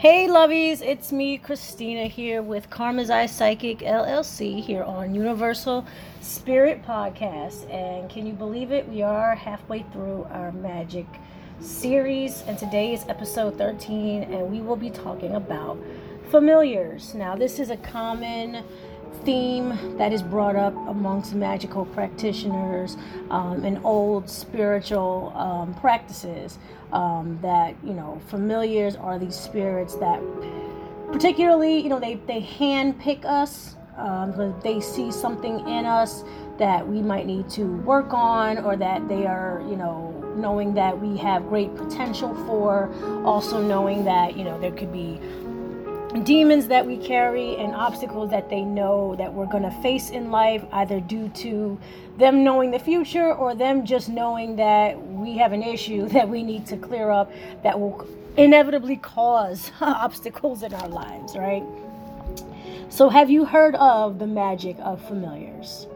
Hey, lovies, it's me, Christina, here with Karma's Eye Psychic LLC here on Universal Spirit Podcast. And can you believe it? We are halfway through our magic series, and today is episode 13, and we will be talking about familiars. Now, this is a common theme that is brought up amongst magical practitioners um, and old spiritual um, practices um, that you know familiars are these spirits that particularly you know they they hand pick us um, they see something in us that we might need to work on or that they are you know knowing that we have great potential for. Also knowing that you know there could be demons that we carry and obstacles that they know that we're going to face in life, either due to them knowing the future or them just knowing that we have an issue that we need to clear up that will inevitably cause obstacles in our lives, right? So, have you heard of the magic of familiars?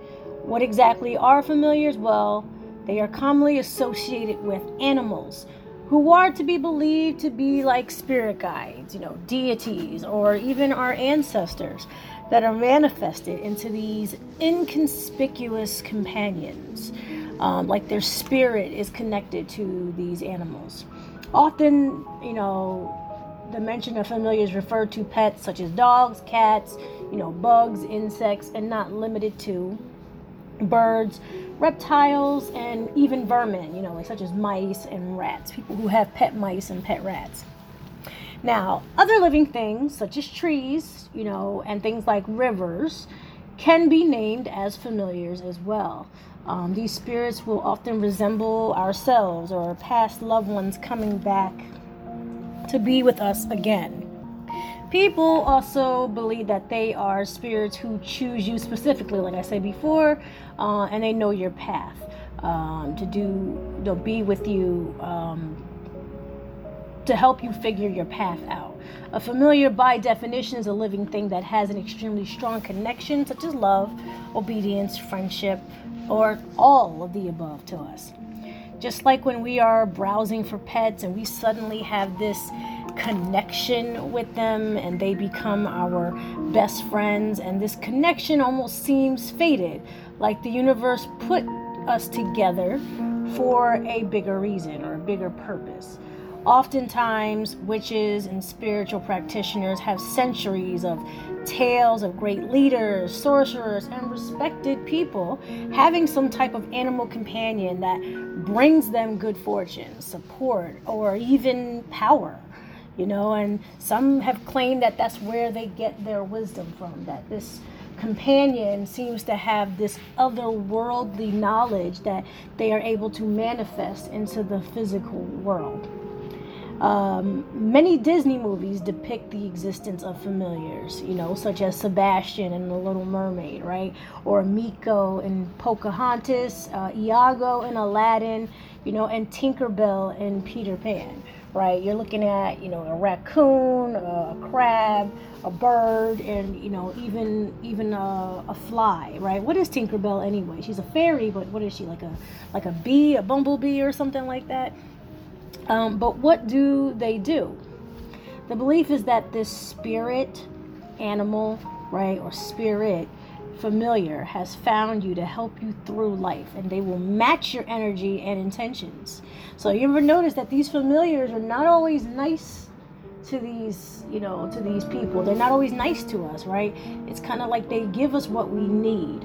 What exactly are familiars? Well, they are commonly associated with animals who are to be believed to be like spirit guides, you know, deities, or even our ancestors that are manifested into these inconspicuous companions, um, like their spirit is connected to these animals. Often, you know, the mention of familiars refer to pets such as dogs, cats, you know, bugs, insects, and not limited to birds, reptiles, and even vermin, you know, such as mice and rats, people who have pet mice and pet rats. Now, other living things such as trees, you know, and things like rivers can be named as familiars as well. Um, these spirits will often resemble ourselves or past loved ones coming back to be with us again. People also believe that they are spirits who choose you specifically, like I said before, uh, and they know your path um, to do, they'll be with you um, to help you figure your path out. A familiar, by definition, is a living thing that has an extremely strong connection, such as love, obedience, friendship, or all of the above to us. Just like when we are browsing for pets and we suddenly have this connection with them and they become our best friends and this connection almost seems fated like the universe put us together for a bigger reason or a bigger purpose oftentimes witches and spiritual practitioners have centuries of tales of great leaders sorcerers and respected people having some type of animal companion that brings them good fortune support or even power you know? And some have claimed that that's where they get their wisdom from that this companion seems to have this otherworldly knowledge that they are able to manifest into the physical world um, many Disney movies depict the existence of familiars, you know, such as Sebastian in The Little Mermaid, right? Or Meeko in Pocahontas, uh, Iago in Aladdin, you know, and Tinkerbell in Peter Pan right? You're looking at, you know, a raccoon, a crab, a bird, and you know, even even a, a fly, right? What is Tinkerbell anyway? She's a fairy, but what is she like a like a bee, a bumblebee, or something like that? Um, but what do they do? The belief is that this spirit, animal, right, or spirit familiar has found you to help you through life and they will match your energy and intentions. So you ever notice that these familiars are not always nice to these, you know, to these people. They're not always nice to us, right? It's kind of like they give us what we need.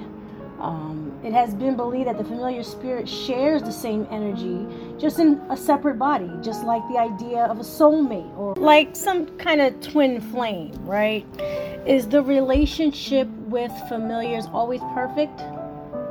Um, it has been believed that the familiar spirit shares the same energy, just in a separate body, just like the idea of a soulmate or like some kind of twin flame, right? Is the relationship with familiars always perfect?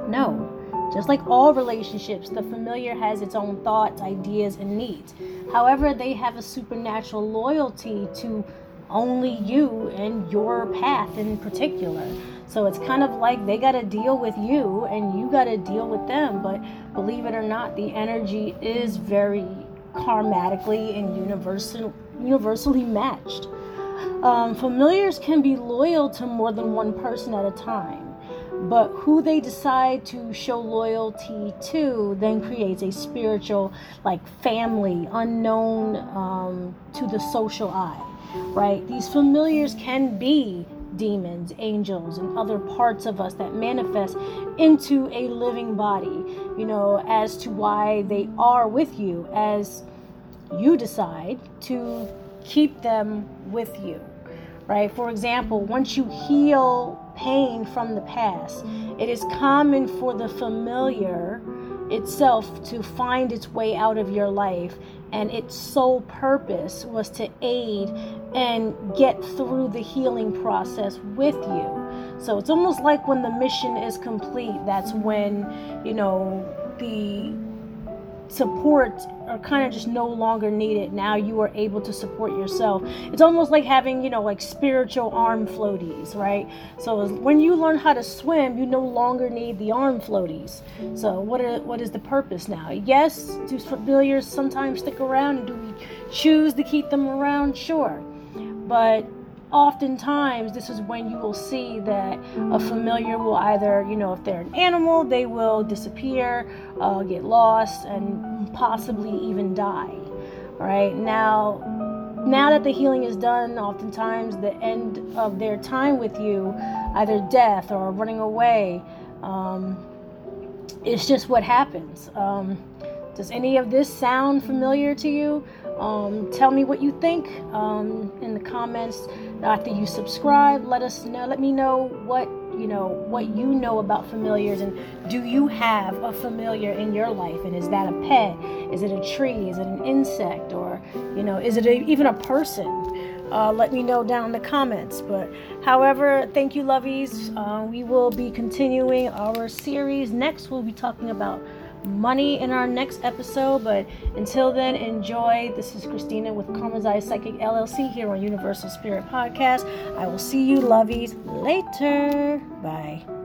No. Just like all relationships, the familiar has its own thoughts, ideas, and needs. However, they have a supernatural loyalty to only you and your path in particular. So it's kind of like they got to deal with you and you got to deal with them. But believe it or not, the energy is very karmatically and universal, universally matched. Um, familiars can be loyal to more than one person at a time but who they decide to show loyalty to then creates a spiritual like family unknown um, to the social eye right? These familiars can be demons, angels, and other parts of us that manifest into a living body, you know, as to why they are with you as you decide to keep them with you, right? For example, once you heal pain from the past, it is common for the familiar itself to find its way out of your life and its sole purpose was to aid and get through the healing process with you. So it's almost like when the mission is complete, that's when, you know, the support are kind of just no longer needed. Now you are able to support yourself. It's almost like having, you know, like spiritual arm floaties, right? So when you learn how to swim, you no longer need the arm floaties. So what are, what is the purpose now? Yes, do familiars sometimes stick around? And do we choose to keep them around? Sure. But oftentimes this is when you will see that a familiar will either you know if they're an animal they will disappear uh, get lost and possibly even die right? Now now that the healing is done oftentimes the end of their time with you either death or running away um, it's just what happens. Um, does any of this sound familiar to you? Um, tell me what you think um, in the comments. After you subscribe. Let us know. Let me know what you know what you know about familiars and do you have a familiar in your life? And is that a pet? Is it a tree? Is it an insect? Or you know is it a, even a person? Uh, let me know down in the comments. But however thank you lovies uh, we will be continuing our series. Next we'll be talking about money in our next episode. But until then, enjoy. This is Christina with Karma's Eye Psychic LLC here on Universal Spirit Podcast. I will see you, lovies, later. Bye.